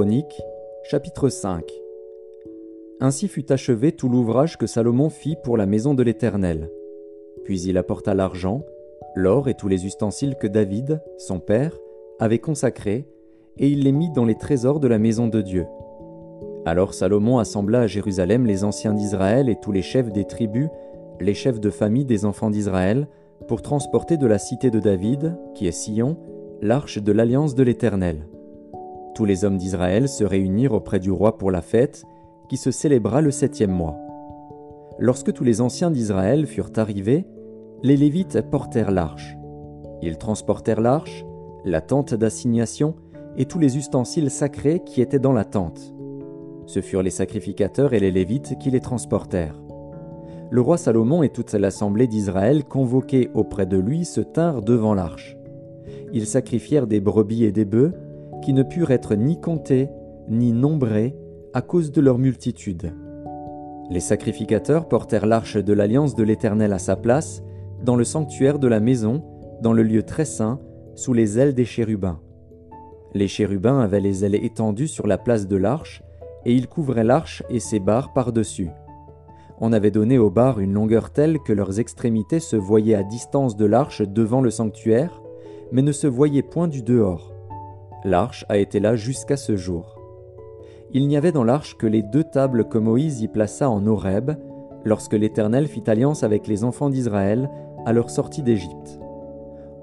2 Chroniques, chapitre 5 Ainsi fut achevé tout l'ouvrage que Salomon fit pour la maison de l'Éternel. Puis il apporta l'argent, l'or et tous les ustensiles que David, son père, avait consacrés, et il les mit dans les trésors de la maison de Dieu. Alors Salomon assembla à Jérusalem les anciens d'Israël et tous les chefs des tribus, les chefs de famille des enfants d'Israël, pour transporter de la cité de David, qui est Sion, l'arche de l'alliance de l'Éternel. Tous les hommes d'Israël se réunirent auprès du roi pour la fête, qui se célébra le septième mois. Lorsque tous les anciens d'Israël furent arrivés, les Lévites portèrent l'arche. Ils transportèrent l'arche, la tente d'assignation et tous les ustensiles sacrés qui étaient dans la tente. Ce furent les sacrificateurs et les Lévites qui les transportèrent. Le roi Salomon et toute l'assemblée d'Israël convoqués auprès de lui se tinrent devant l'arche. Ils sacrifièrent des brebis et des bœufs, qui ne purent être ni comptés, ni nombrés, à cause de leur multitude. Les sacrificateurs portèrent l'arche de l'alliance de l'Éternel à sa place, dans le sanctuaire de la maison, dans le lieu très saint, sous les ailes des chérubins. Les chérubins avaient les ailes étendues sur la place de l'arche, et ils couvraient l'arche et ses barres par-dessus. On avait donné aux barres une longueur telle que leurs extrémités se voyaient à distance de l'arche devant le sanctuaire, mais ne se voyaient point du dehors. L'arche a été là jusqu'à ce jour. Il n'y avait dans l'arche que les deux tables que Moïse y plaça en Horeb, lorsque l'Éternel fit alliance avec les enfants d'Israël à leur sortie d'Égypte.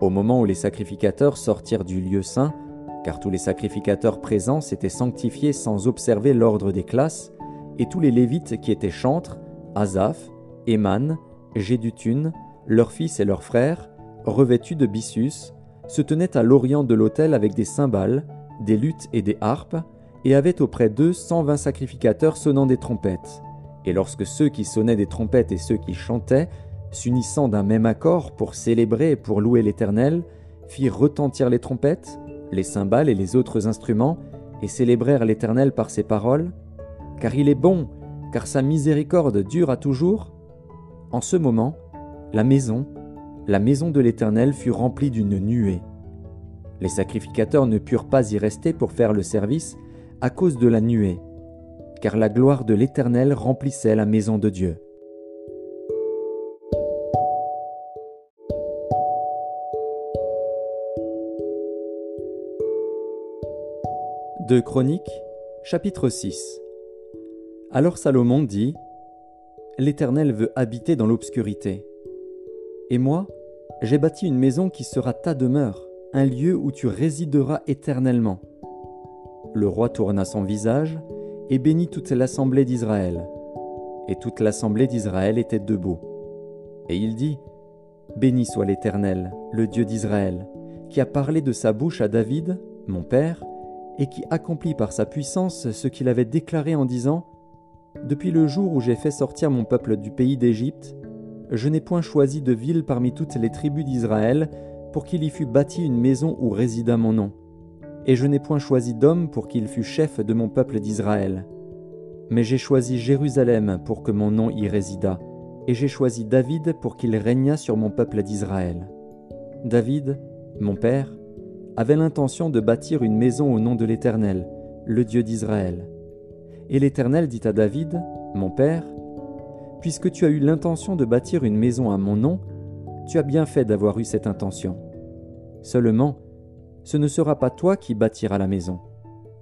Au moment où les sacrificateurs sortirent du lieu saint, car tous les sacrificateurs présents s'étaient sanctifiés sans observer l'ordre des classes, et tous les Lévites qui étaient chantres, Asaph, Éman, Jédutun, leurs fils et leurs frères, revêtus de byssus, se tenaient à l'orient de l'autel avec des cymbales, des luttes et des harpes, et avaient auprès d'eux cent vingt sacrificateurs sonnant des trompettes. Et lorsque ceux qui sonnaient des trompettes et ceux qui chantaient, s'unissant d'un même accord pour célébrer et pour louer l'Éternel, firent retentir les trompettes, les cymbales et les autres instruments, et célébrèrent l'Éternel par ses paroles, car il est bon, car sa miséricorde dure à toujours, en ce moment, la maison, la maison de l'Éternel fut remplie d'une nuée. Les sacrificateurs ne purent pas y rester pour faire le service à cause de la nuée, car la gloire de l'Éternel remplissait la maison de Dieu. De Chroniques, chapitre 6 Alors Salomon dit L'Éternel veut habiter dans l'obscurité. Et moi, j'ai bâti une maison qui sera ta demeure, un lieu où tu résideras éternellement. Le roi tourna son visage et bénit toute l'assemblée d'Israël. Et toute l'assemblée d'Israël était debout. Et il dit, Béni soit l'Éternel, le Dieu d'Israël, qui a parlé de sa bouche à David, mon père, et qui accomplit par sa puissance ce qu'il avait déclaré en disant, Depuis le jour où j'ai fait sortir mon peuple du pays d'Égypte, je n'ai point choisi de ville parmi toutes les tribus d'Israël pour qu'il y fût bâti une maison où résida mon nom. Et je n'ai point choisi d'homme pour qu'il fût chef de mon peuple d'Israël. Mais j'ai choisi Jérusalem pour que mon nom y résida, et j'ai choisi David pour qu'il régnât sur mon peuple d'Israël. David, mon père, avait l'intention de bâtir une maison au nom de l'Éternel, le Dieu d'Israël. Et l'Éternel dit à David, mon père, Puisque tu as eu l'intention de bâtir une maison à mon nom, tu as bien fait d'avoir eu cette intention. Seulement, ce ne sera pas toi qui bâtiras la maison,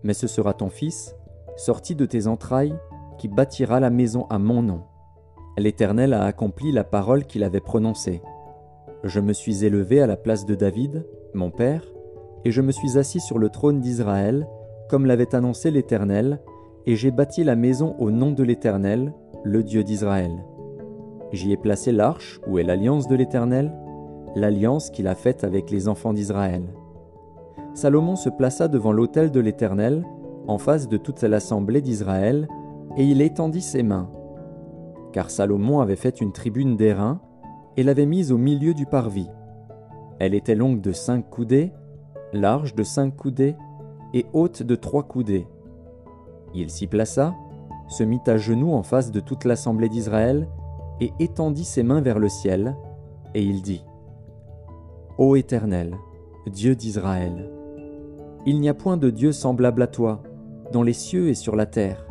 mais ce sera ton fils, sorti de tes entrailles, qui bâtira la maison à mon nom. L'Éternel a accompli la parole qu'il avait prononcée. Je me suis élevé à la place de David, mon père, et je me suis assis sur le trône d'Israël, comme l'avait annoncé l'Éternel, et j'ai bâti la maison au nom de l'Éternel, le Dieu d'Israël. J'y ai placé l'arche où est l'alliance de l'Éternel, l'alliance qu'il a faite avec les enfants d'Israël. Salomon se plaça devant l'autel de l'Éternel, en face de toute l'assemblée d'Israël, et il étendit ses mains. Car Salomon avait fait une tribune d'airain et l'avait mise au milieu du parvis. Elle était longue de cinq coudées, large de cinq coudées et haute de trois coudées. Il s'y plaça, se mit à genoux en face de toute l'assemblée d'Israël, et étendit ses mains vers le ciel, et il dit, Ô Éternel, Dieu d'Israël, il n'y a point de Dieu semblable à toi, dans les cieux et sur la terre.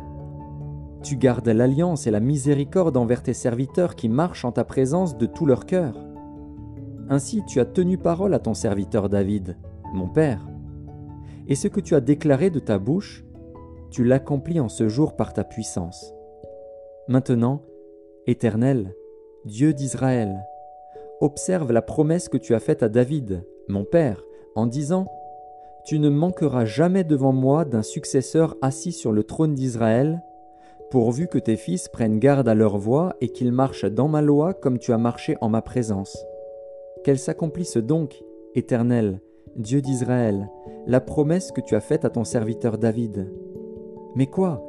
Tu gardes l'alliance et la miséricorde envers tes serviteurs qui marchent en ta présence de tout leur cœur. Ainsi tu as tenu parole à ton serviteur David, mon Père. Et ce que tu as déclaré de ta bouche, tu l'accomplis en ce jour par ta puissance. Maintenant, Éternel, Dieu d'Israël, observe la promesse que tu as faite à David, mon Père, en disant Tu ne manqueras jamais devant moi d'un successeur assis sur le trône d'Israël, pourvu que tes fils prennent garde à leur voix et qu'ils marchent dans ma loi comme tu as marché en ma présence. Qu'elle s'accomplisse donc, Éternel, Dieu d'Israël, la promesse que tu as faite à ton serviteur David. Mais quoi?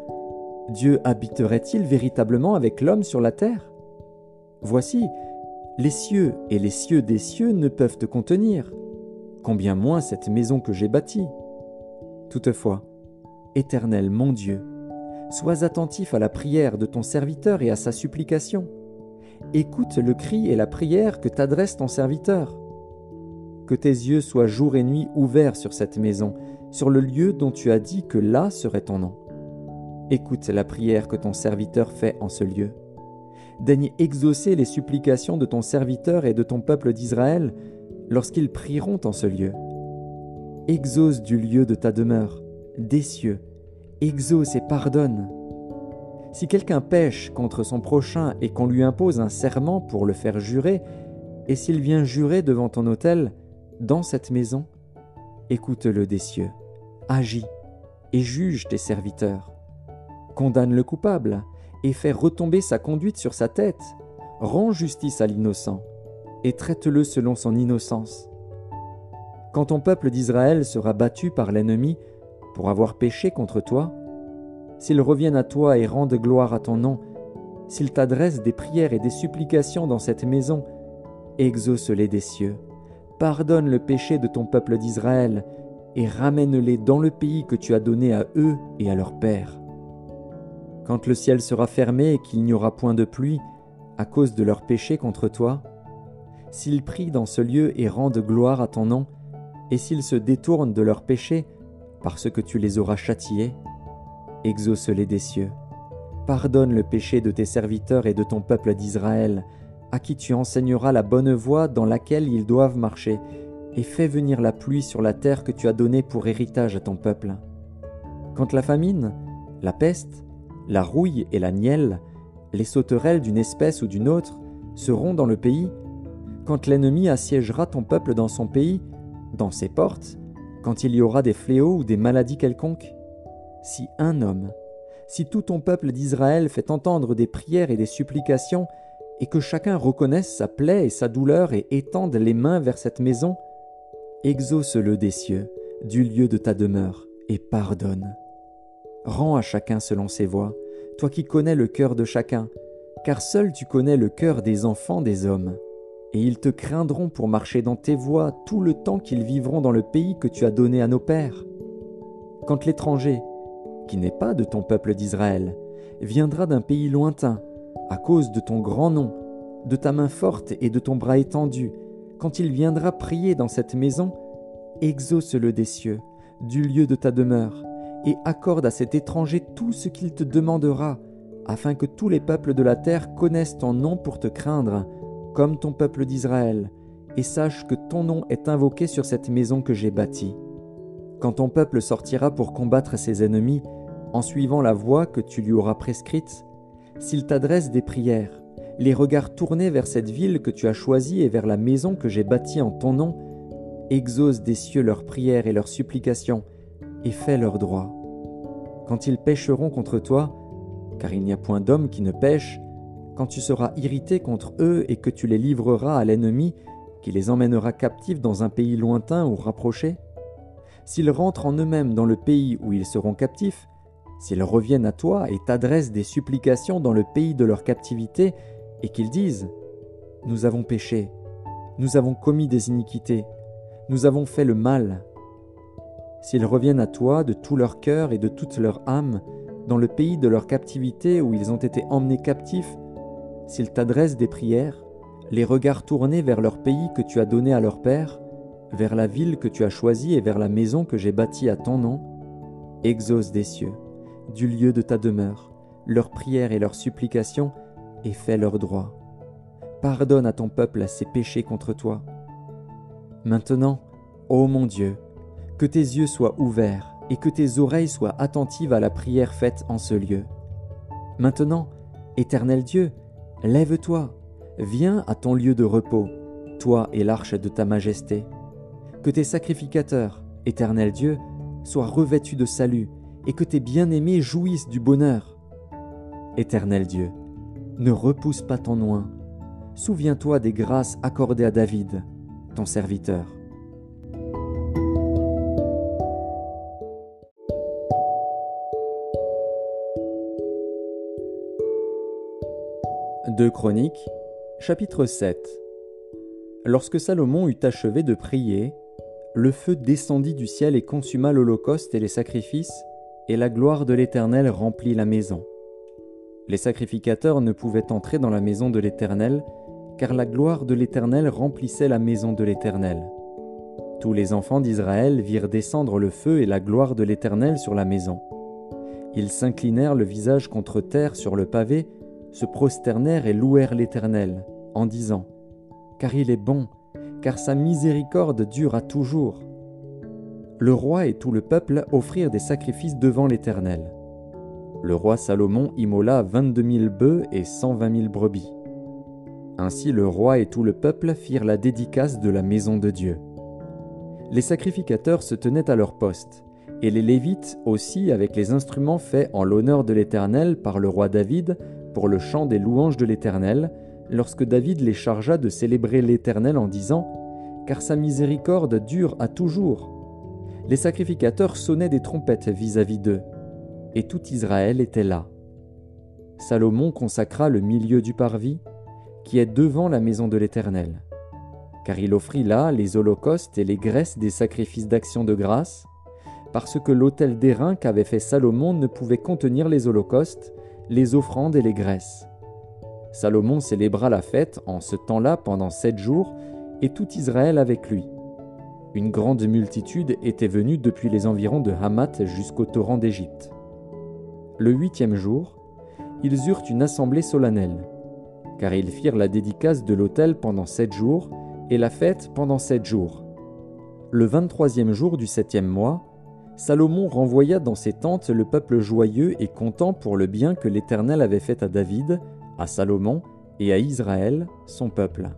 Dieu habiterait-il véritablement avec l'homme sur la terre? Voici, les cieux et les cieux des cieux ne peuvent te contenir, combien moins cette maison que j'ai bâtie. Toutefois, Éternel mon Dieu, sois attentif à la prière de ton serviteur et à sa supplication écoute le cri et la prière que t'adresse ton serviteur. Que tes yeux soient jour et nuit ouverts sur cette maison, sur le lieu dont tu as dit que là serait ton nom. Écoute la prière que ton serviteur fait en ce lieu. Daigne exaucer les supplications de ton serviteur et de ton peuple d'Israël lorsqu'ils prieront en ce lieu. Exauce du lieu de ta demeure, des cieux, exauce et pardonne. Si quelqu'un pêche contre son prochain et qu'on lui impose un serment pour le faire jurer, et s'il vient jurer devant ton autel, dans cette maison, écoute-le des cieux, agis et juge tes serviteurs. Condamne le coupable et fais retomber sa conduite sur sa tête. Rends justice à l'innocent et traite-le selon son innocence. Quand ton peuple d'Israël sera battu par l'ennemi pour avoir péché contre toi, s'ils reviennent à toi et rendent gloire à ton nom, s'ils t'adressent des prières et des supplications dans cette maison, exauce-les des cieux, pardonne le péché de ton peuple d'Israël, et ramène-les dans le pays que tu as donné à eux et à leur père. Quand le ciel sera fermé et qu'il n'y aura point de pluie, à cause de leur péché contre toi, s'ils prient dans ce lieu et rendent gloire à ton nom, et s'ils se détournent de leur péché, parce que tu les auras châtiés, exauce-les des cieux. Pardonne le péché de tes serviteurs et de ton peuple d'Israël, à qui tu enseigneras la bonne voie dans laquelle ils doivent marcher, et fais venir la pluie sur la terre que tu as donnée pour héritage à ton peuple. Quand la famine, la peste, la rouille et la nielle, les sauterelles d'une espèce ou d'une autre, seront dans le pays, quand l'ennemi assiégera ton peuple dans son pays, dans ses portes, quand il y aura des fléaux ou des maladies quelconques, si un homme, si tout ton peuple d'Israël fait entendre des prières et des supplications, et que chacun reconnaisse sa plaie et sa douleur et étende les mains vers cette maison, exauce-le des cieux, du lieu de ta demeure, et pardonne. Rends à chacun selon ses voies, toi qui connais le cœur de chacun, car seul tu connais le cœur des enfants des hommes. Et ils te craindront pour marcher dans tes voies tout le temps qu'ils vivront dans le pays que tu as donné à nos pères. Quand l'étranger, qui n'est pas de ton peuple d'Israël, viendra d'un pays lointain, à cause de ton grand nom, de ta main forte et de ton bras étendu, quand il viendra prier dans cette maison, exauce-le des cieux, du lieu de ta demeure, et accorde à cet étranger tout ce qu'il te demandera, afin que tous les peuples de la terre connaissent ton nom pour te craindre, comme ton peuple d'Israël, et sache que ton nom est invoqué sur cette maison que j'ai bâtie. Quand ton peuple sortira pour combattre ses ennemis, en suivant la voie que tu lui auras prescrite, s'il t'adresse des prières, les regards tournés vers cette ville que tu as choisie et vers la maison que j'ai bâtie en ton nom, exauce des cieux leurs prières et leurs supplications, et fais leur droit. Quand ils pécheront contre toi, car il n'y a point d'homme qui ne pêche, quand tu seras irrité contre eux et que tu les livreras à l'ennemi, qui les emmènera captifs dans un pays lointain ou rapproché, s'ils rentrent en eux-mêmes dans le pays où ils seront captifs, s'ils reviennent à toi et t'adressent des supplications dans le pays de leur captivité, et qu'ils disent Nous avons péché, nous avons commis des iniquités, nous avons fait le mal. S'ils reviennent à toi de tout leur cœur et de toute leur âme, dans le pays de leur captivité où ils ont été emmenés captifs, s'ils t'adressent des prières, les regards tournés vers leur pays que tu as donné à leur père, vers la ville que tu as choisie et vers la maison que j'ai bâtie à ton nom, exauce des cieux, du lieu de ta demeure, leurs prières et leurs supplications, et fais leur droit. Pardonne à ton peuple ses péchés contre toi. Maintenant, ô mon Dieu, que tes yeux soient ouverts et que tes oreilles soient attentives à la prière faite en ce lieu. Maintenant, Éternel Dieu, lève-toi, viens à ton lieu de repos, toi et l'arche de ta majesté. Que tes sacrificateurs, Éternel Dieu, soient revêtus de salut, et que tes bien-aimés jouissent du bonheur. Éternel Dieu, ne repousse pas ton oin. Souviens-toi des grâces accordées à David, ton serviteur. 2 Chroniques, chapitre 7 Lorsque Salomon eut achevé de prier, le feu descendit du ciel et consuma l'holocauste et les sacrifices, et la gloire de l'Éternel remplit la maison. Les sacrificateurs ne pouvaient entrer dans la maison de l'Éternel, car la gloire de l'Éternel remplissait la maison de l'Éternel. Tous les enfants d'Israël virent descendre le feu et la gloire de l'Éternel sur la maison. Ils s'inclinèrent le visage contre terre sur le pavé, se prosternèrent et louèrent l'Éternel, en disant, Car il est bon, car sa miséricorde dure à toujours. Le roi et tout le peuple offrirent des sacrifices devant l'Éternel. Le roi Salomon immola vingt-deux mille bœufs et cent vingt mille brebis. Ainsi le roi et tout le peuple firent la dédicace de la maison de Dieu. Les sacrificateurs se tenaient à leur poste, et les Lévites aussi avec les instruments faits en l'honneur de l'Éternel par le roi David pour le chant des louanges de l'Éternel, lorsque David les chargea de célébrer l'Éternel en disant Car sa miséricorde dure à toujours. Les sacrificateurs sonnaient des trompettes vis-à-vis d'eux, et tout Israël était là. Salomon consacra le milieu du parvis, qui est devant la maison de l'Éternel, car il offrit là les holocaustes et les graisses des sacrifices d'action de grâce, parce que l'autel d'airain qu'avait fait Salomon ne pouvait contenir les holocaustes, les offrandes et les graisses. Salomon célébra la fête en ce temps-là pendant sept jours, et tout Israël avec lui. Une grande multitude était venue depuis les environs de Hamath jusqu'au torrent d'Égypte. Le huitième jour, ils eurent une assemblée solennelle, car ils firent la dédicace de l'autel pendant sept jours, et la fête pendant sept jours. Le vingt-troisième jour du septième mois, Salomon renvoya dans ses tentes le peuple joyeux et content pour le bien que l'Éternel avait fait à David, à Salomon et à Israël, son peuple.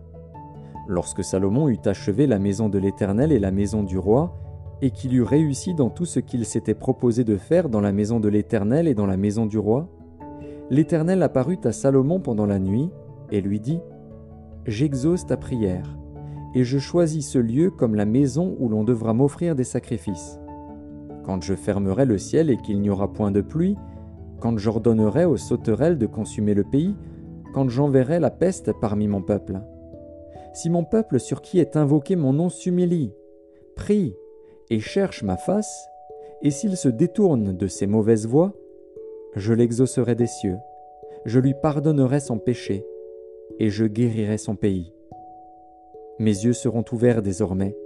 Lorsque Salomon eut achevé la maison de l'Éternel et la maison du roi, et qu'il eut réussi dans tout ce qu'il s'était proposé de faire dans la maison de l'Éternel et dans la maison du roi, l'Éternel apparut à Salomon pendant la nuit, et lui dit, J'exauce ta prière, et je choisis ce lieu comme la maison où l'on devra m'offrir des sacrifices quand je fermerai le ciel et qu'il n'y aura point de pluie, quand j'ordonnerai aux sauterelles de consumer le pays, quand j'enverrai la peste parmi mon peuple. Si mon peuple sur qui est invoqué mon nom s'humilie, prie et cherche ma face, et s'il se détourne de ses mauvaises voies, je l'exaucerai des cieux, je lui pardonnerai son péché, et je guérirai son pays. Mes yeux seront ouverts désormais,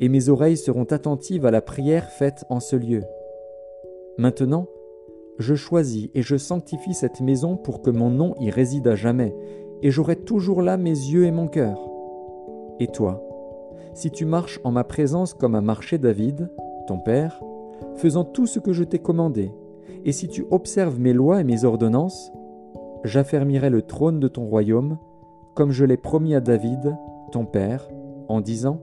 et mes oreilles seront attentives à la prière faite en ce lieu. Maintenant, je choisis et je sanctifie cette maison pour que mon nom y réside à jamais, et j'aurai toujours là mes yeux et mon cœur. Et toi, si tu marches en ma présence comme a marché David, ton père, faisant tout ce que je t'ai commandé, et si tu observes mes lois et mes ordonnances, j'affermirai le trône de ton royaume, comme je l'ai promis à David, ton père, en disant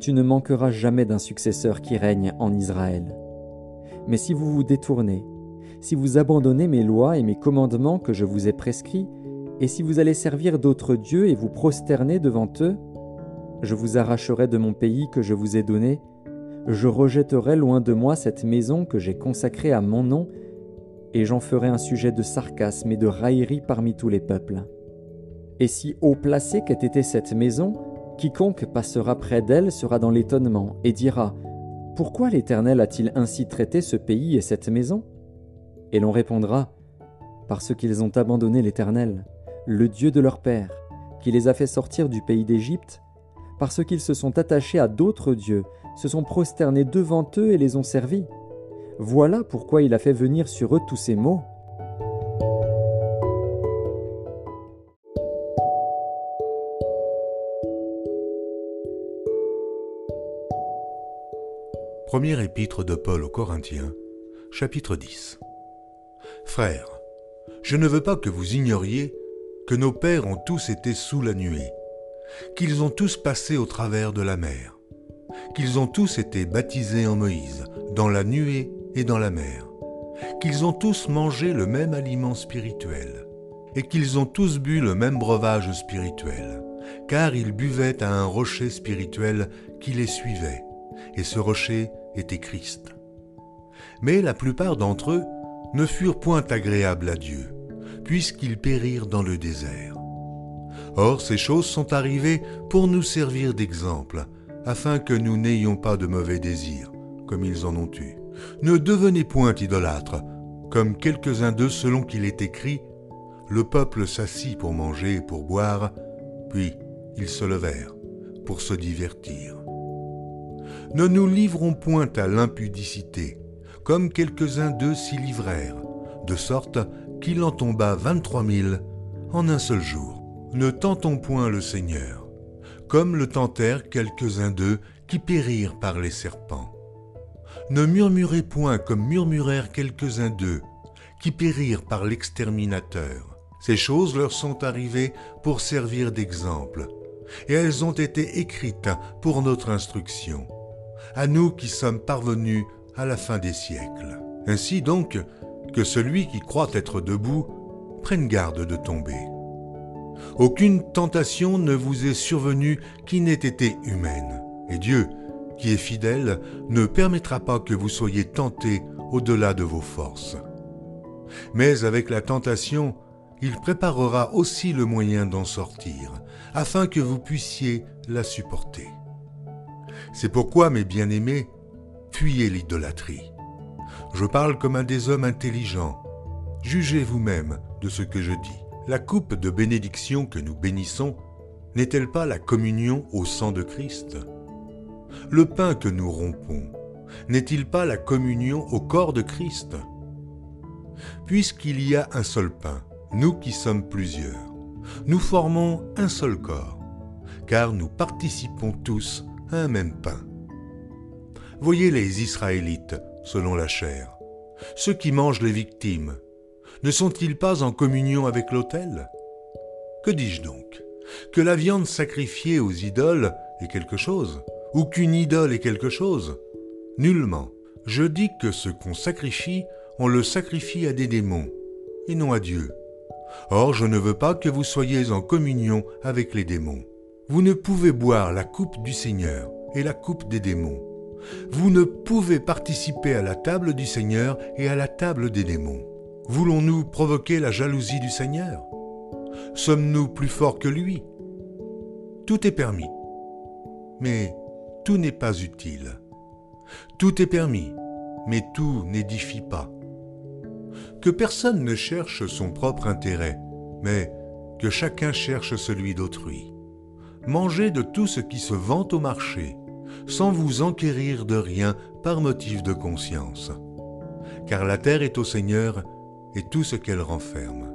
tu ne manqueras jamais d'un successeur qui règne en Israël. Mais si vous vous détournez, si vous abandonnez mes lois et mes commandements que je vous ai prescrits, et si vous allez servir d'autres dieux et vous prosterner devant eux, je vous arracherai de mon pays que je vous ai donné, je rejetterai loin de moi cette maison que j'ai consacrée à mon nom, et j'en ferai un sujet de sarcasme et de raillerie parmi tous les peuples. Et si haut placée qu'ait été cette maison, Quiconque passera près d'elle sera dans l'étonnement et dira Pourquoi l'Éternel a-t-il ainsi traité ce pays et cette maison? Et l'on répondra Parce qu'ils ont abandonné l'Éternel, le Dieu de leur père, qui les a fait sortir du pays d'Égypte, parce qu'ils se sont attachés à d'autres dieux, se sont prosternés devant eux et les ont servis. Voilà pourquoi il a fait venir sur eux tous ces maux. Premier épître de Paul aux Corinthiens, chapitre 10. Frères, je ne veux pas que vous ignoriez que nos pères ont tous été sous la nuée, qu'ils ont tous passé au travers de la mer, qu'ils ont tous été baptisés en Moïse, dans la nuée et dans la mer, qu'ils ont tous mangé le même aliment spirituel, et qu'ils ont tous bu le même breuvage spirituel, car ils buvaient à un rocher spirituel qui les suivait, et ce rocher était Christ. Mais la plupart d'entre eux ne furent point agréables à Dieu, puisqu'ils périrent dans le désert. Or ces choses sont arrivées pour nous servir d'exemple, afin que nous n'ayons pas de mauvais désirs, comme ils en ont eu. Ne devenez point idolâtres, comme quelques-uns d'eux selon qu'il est écrit, le peuple s'assit pour manger et pour boire, puis ils se levèrent pour se divertir. Ne nous livrons point à l'impudicité, comme quelques-uns d'eux s'y livrèrent, de sorte qu'il en tomba vingt-trois mille en un seul jour. Ne tentons point le Seigneur, comme le tentèrent quelques-uns d'eux qui périrent par les serpents. Ne murmurez point comme murmurèrent quelques-uns d'eux, qui périrent par l'exterminateur. Ces choses leur sont arrivées pour servir d'exemple, et elles ont été écrites pour notre instruction, à nous qui sommes parvenus à la fin des siècles. Ainsi donc, que celui qui croit être debout prenne garde de tomber. Aucune tentation ne vous est survenue qui n'ait été humaine, et Dieu, qui est fidèle, ne permettra pas que vous soyez tentés au-delà de vos forces. Mais avec la tentation, il préparera aussi le moyen d'en sortir, afin que vous puissiez la supporter. C'est pourquoi, mes bien-aimés, fuyez l'idolâtrie. Je parle comme un des hommes intelligents. Jugez vous-même de ce que je dis. La coupe de bénédiction que nous bénissons n'est-elle pas la communion au sang de Christ? Le pain que nous rompons n'est-il pas la communion au corps de Christ? Puisqu'il y a un seul pain, nous qui sommes plusieurs, nous formons un seul corps, car nous participons tous un même pain. Voyez les Israélites, selon la chair, ceux qui mangent les victimes, ne sont-ils pas en communion avec l'autel? Que dis-je donc? Que la viande sacrifiée aux idoles est quelque chose ou qu'une idole est quelque chose? Nullement. Je dis que ce qu'on sacrifie, on le sacrifie à des démons, et non à Dieu. Or, je ne veux pas que vous soyez en communion avec les démons. Vous ne pouvez boire la coupe du Seigneur et la coupe des démons. Vous ne pouvez participer à la table du Seigneur et à la table des démons. Voulons-nous provoquer la jalousie du Seigneur? Sommes-nous plus forts que lui? Tout est permis. Mais tout n'est pas utile. Tout est permis, mais tout n'édifie pas. Que personne ne cherche son propre intérêt, mais que chacun cherche celui d'autrui. Mangez de tout ce qui se vend au marché, sans vous enquérir de rien par motif de conscience. Car la terre est au Seigneur et tout ce qu'elle renferme.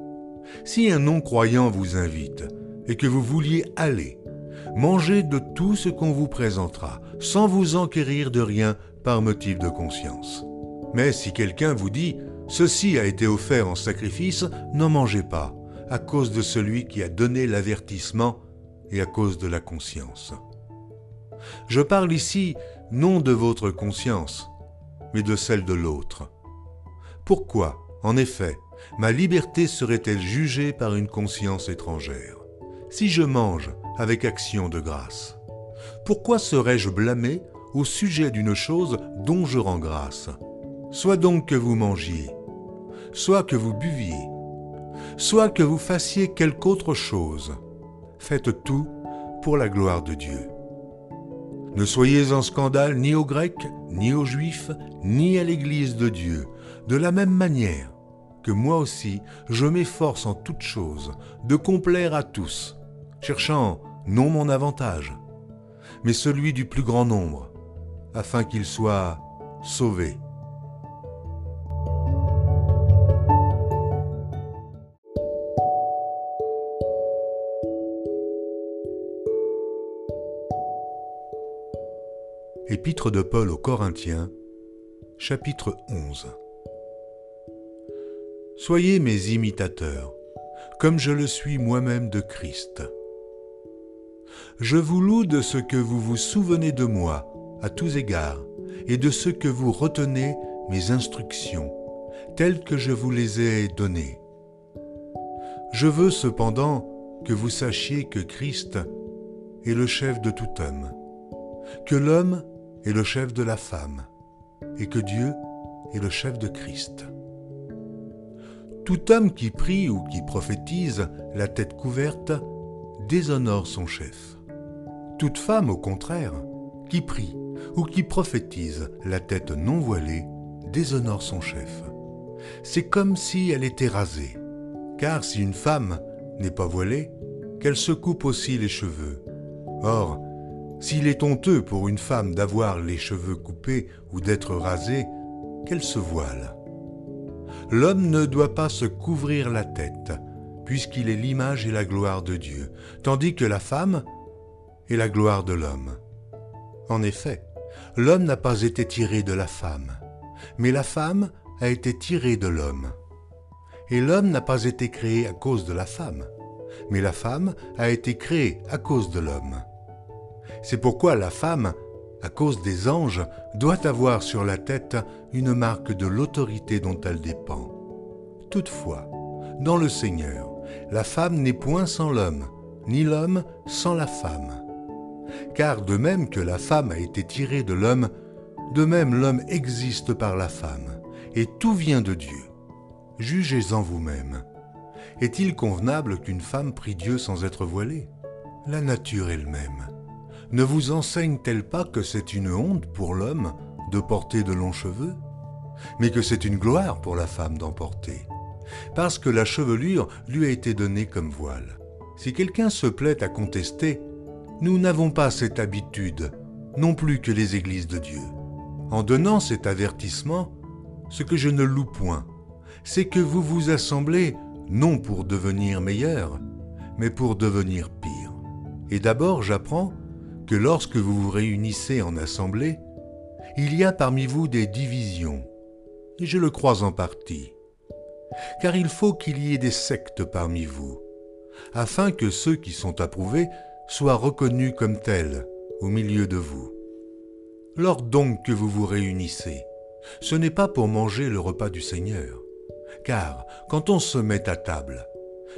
Si un non-croyant vous invite et que vous vouliez aller, Mangez de tout ce qu'on vous présentera, sans vous enquérir de rien par motif de conscience. Mais si quelqu'un vous dit Ceci a été offert en sacrifice, n'en mangez pas, à cause de celui qui a donné l'avertissement et à cause de la conscience. Je parle ici non de votre conscience, mais de celle de l'autre. Pourquoi, en effet, ma liberté serait-elle jugée par une conscience étrangère Si je mange avec action de grâce? Pourquoi serais-je blâmé au sujet d'une chose dont je rends grâce? Soit donc que vous mangiez, soit que vous buviez, soit que vous fassiez quelque autre chose, faites tout pour la gloire de Dieu. Ne soyez en scandale ni aux Grecs, ni aux Juifs, ni à l'Église de Dieu, de la même manière que moi aussi je m'efforce en toutes choses de complaire à tous, cherchant non mon avantage, mais celui du plus grand nombre, afin qu'il soit sauvé. Épître de Paul aux Corinthiens, chapitre 11. Soyez mes imitateurs, comme je le suis moi-même de Christ. Je vous loue de ce que vous vous souvenez de moi, à tous égards, et de ce que vous retenez mes instructions, telles que je vous les ai données. Je veux cependant que vous sachiez que Christ est le chef de tout homme, que l'homme est le chef de la femme, et que Dieu est le chef de Christ. Tout homme qui prie ou qui prophétise la tête couverte déshonore son chef. Toute femme, au contraire, qui prie ou qui prophétise la tête non voilée déshonore son chef. C'est comme si elle était rasée, car si une femme n'est pas voilée, qu'elle se coupe aussi les cheveux. Or, s'il est honteux pour une femme d'avoir les cheveux coupés ou d'être rasée, qu'elle se voile. L'homme ne doit pas se couvrir la tête, puisqu'il est l'image et la gloire de Dieu, tandis que la femme est la gloire de l'homme. En effet, l'homme n'a pas été tiré de la femme, mais la femme a été tirée de l'homme. Et l'homme n'a pas été créé à cause de la femme, mais la femme a été créée à cause de l'homme. C'est pourquoi la femme, à cause des anges, doit avoir sur la tête une marque de l'autorité dont elle dépend. Toutefois, dans le Seigneur, la femme n'est point sans l'homme, ni l'homme sans la femme. Car de même que la femme a été tirée de l'homme, de même l'homme existe par la femme, et tout vient de Dieu. Jugez-en vous-même. Est-il convenable qu'une femme prie Dieu sans être voilée? La nature elle-même. Ne vous enseigne-t-elle pas que c'est une honte pour l'homme de porter de longs cheveux, mais que c'est une gloire pour la femme d'en porter, parce que la chevelure lui a été donnée comme voile. Si quelqu'un se plaît à contester, nous n'avons pas cette habitude, non plus que les églises de Dieu. En donnant cet avertissement, ce que je ne loue point, c'est que vous vous assemblez non pour devenir meilleur, mais pour devenir pire. Et d'abord j'apprends que lorsque vous vous réunissez en assemblée, il y a parmi vous des divisions, et je le crois en partie, car il faut qu'il y ait des sectes parmi vous, afin que ceux qui sont approuvés soient reconnus comme tels au milieu de vous. Lors donc que vous vous réunissez, ce n'est pas pour manger le repas du Seigneur, car quand on se met à table,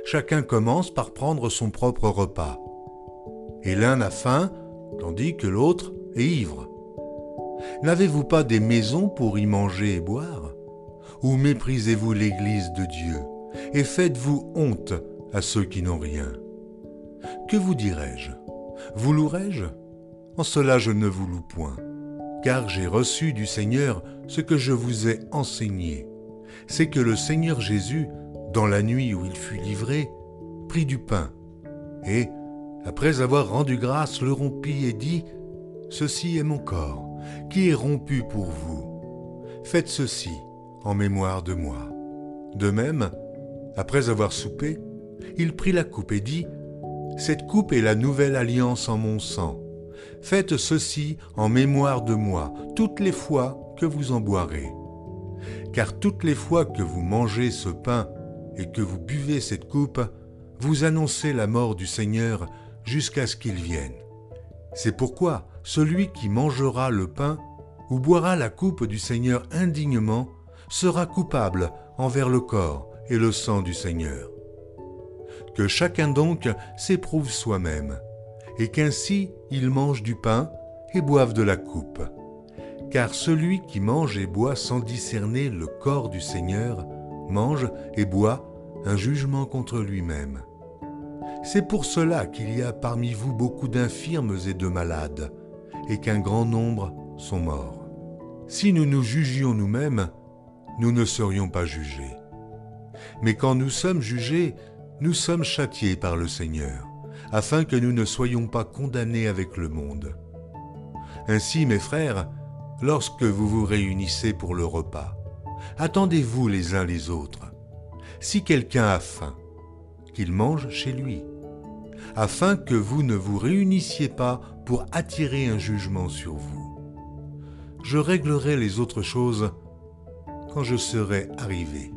chacun commence par prendre son propre repas, et l'un a faim tandis que l'autre est ivre. N'avez-vous pas des maisons pour y manger et boire? Ou méprisez-vous l'Église de Dieu et faites-vous honte à ceux qui n'ont rien? Que vous dirais-je? Vous louerai-je En cela je ne vous loue point, car j'ai reçu du Seigneur ce que je vous ai enseigné. C'est que le Seigneur Jésus, dans la nuit où il fut livré, prit du pain, et, après avoir rendu grâce, le rompit et dit, Ceci est mon corps, qui est rompu pour vous. Faites ceci en mémoire de moi. De même, après avoir soupé, il prit la coupe et dit, Cette coupe est la nouvelle alliance en mon sang. Faites ceci en mémoire de moi toutes les fois que vous en boirez. Car toutes les fois que vous mangez ce pain et que vous buvez cette coupe, vous annoncez la mort du Seigneur jusqu'à ce qu'il vienne. C'est pourquoi celui qui mangera le pain ou boira la coupe du Seigneur indignement sera coupable envers le corps et le sang du Seigneur. Que chacun donc s'éprouve soi-même, et qu'ainsi il mange du pain et boive de la coupe. Car celui qui mange et boit sans discerner le corps du Seigneur mange et boit un jugement contre lui-même. C'est pour cela qu'il y a parmi vous beaucoup d'infirmes et de malades, et qu'un grand nombre sont morts. Si nous nous jugions nous-mêmes, nous ne serions pas jugés. Mais quand nous sommes jugés, nous sommes châtiés par le Seigneur, afin que nous ne soyons pas condamnés avec le monde. Ainsi, mes frères, lorsque vous vous réunissez pour le repas, attendez-vous les uns les autres. Si quelqu'un a faim, qu'il mange chez lui afin que vous ne vous réunissiez pas pour attirer un jugement sur vous. je réglerai les autres choses quand je serai arrivé.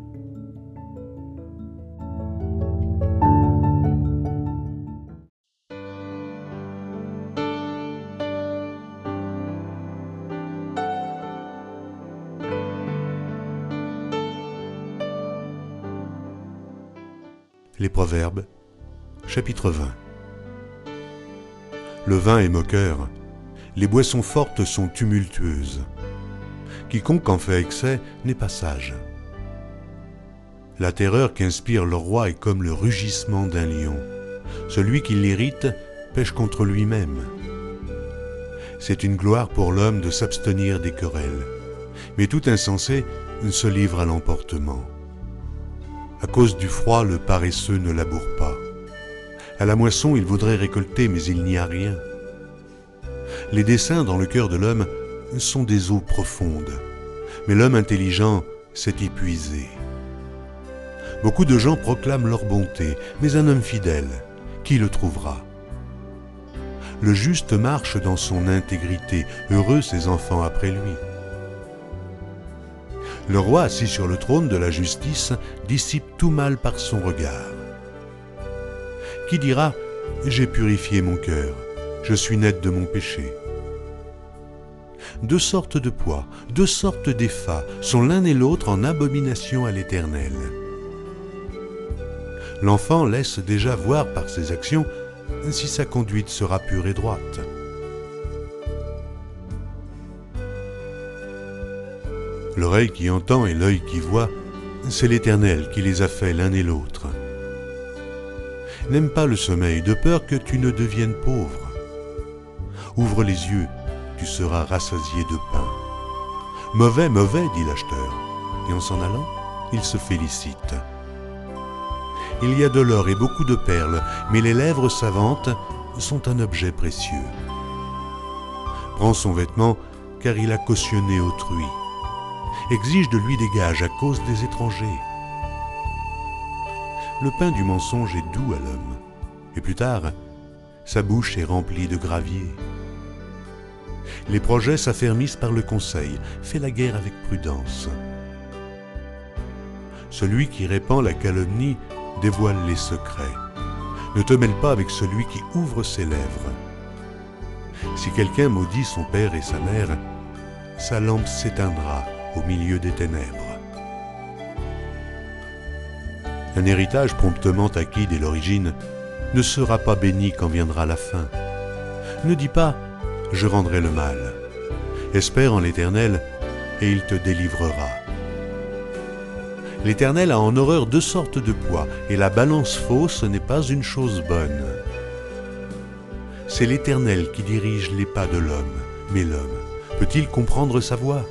Proverbes, chapitre 20 Le vin est moqueur, les boissons fortes sont tumultueuses. Quiconque en fait excès n'est pas sage. La terreur qu'inspire le roi est comme le rugissement d'un lion. Celui qui l'irrite pêche contre lui-même. C'est une gloire pour l'homme de s'abstenir des querelles, mais tout insensé se livre à l'emportement. À cause du froid, le paresseux ne laboure pas. À la moisson, il voudrait récolter, mais il n'y a rien. Les desseins dans le cœur de l'homme sont des eaux profondes, mais l'homme intelligent s'est épuisé. Beaucoup de gens proclament leur bonté, mais un homme fidèle, qui le trouvera? Le juste marche dans son intégrité, heureux ses enfants après lui. Le roi assis sur le trône de la justice dissipe tout mal par son regard. Qui dira J'ai purifié mon cœur, je suis net de mon péché Deux sortes de poids, deux sortes d'effats sont l'un et l'autre en abomination à l'Éternel. L'enfant laisse déjà voir par ses actions si sa conduite sera pure et droite. L'oreille qui entend et l'œil qui voit, c'est l'Éternel qui les a faits l'un et l'autre. N'aime pas le sommeil de peur que tu ne deviennes pauvre. Ouvre les yeux, tu seras rassasié de pain. Mauvais, mauvais, dit l'acheteur, et en s'en allant, il se félicite. Il y a de l'or et beaucoup de perles, mais les lèvres savantes sont un objet précieux. Prends son vêtement, car il a cautionné autrui exige de lui des gages à cause des étrangers. Le pain du mensonge est doux à l'homme, et plus tard, sa bouche est remplie de gravier. Les projets s'affermissent par le conseil, fais la guerre avec prudence. Celui qui répand la calomnie dévoile les secrets. Ne te mêle pas avec celui qui ouvre ses lèvres. Si quelqu'un maudit son père et sa mère, sa lampe s'éteindra au milieu des ténèbres. Un héritage promptement acquis dès l'origine ne sera pas béni quand viendra la fin. Ne dis pas ⁇ Je rendrai le mal ⁇ Espère en l'Éternel et il te délivrera. L'Éternel a en horreur deux sortes de poids, et la balance fausse n'est pas une chose bonne. C'est l'Éternel qui dirige les pas de l'homme, mais l'homme peut-il comprendre sa voix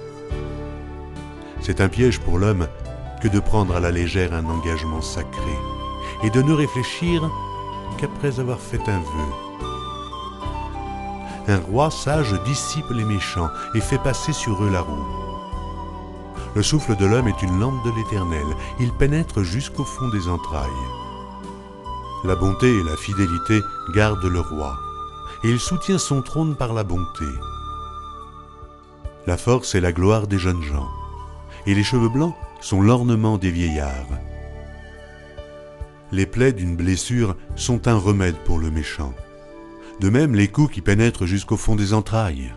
c'est un piège pour l'homme que de prendre à la légère un engagement sacré et de ne réfléchir qu'après avoir fait un vœu. Un roi sage dissipe les méchants et fait passer sur eux la roue. Le souffle de l'homme est une lampe de l'Éternel, il pénètre jusqu'au fond des entrailles. La bonté et la fidélité gardent le roi, et il soutient son trône par la bonté. La force et la gloire des jeunes gens et les cheveux blancs sont l'ornement des vieillards. Les plaies d'une blessure sont un remède pour le méchant. De même les coups qui pénètrent jusqu'au fond des entrailles.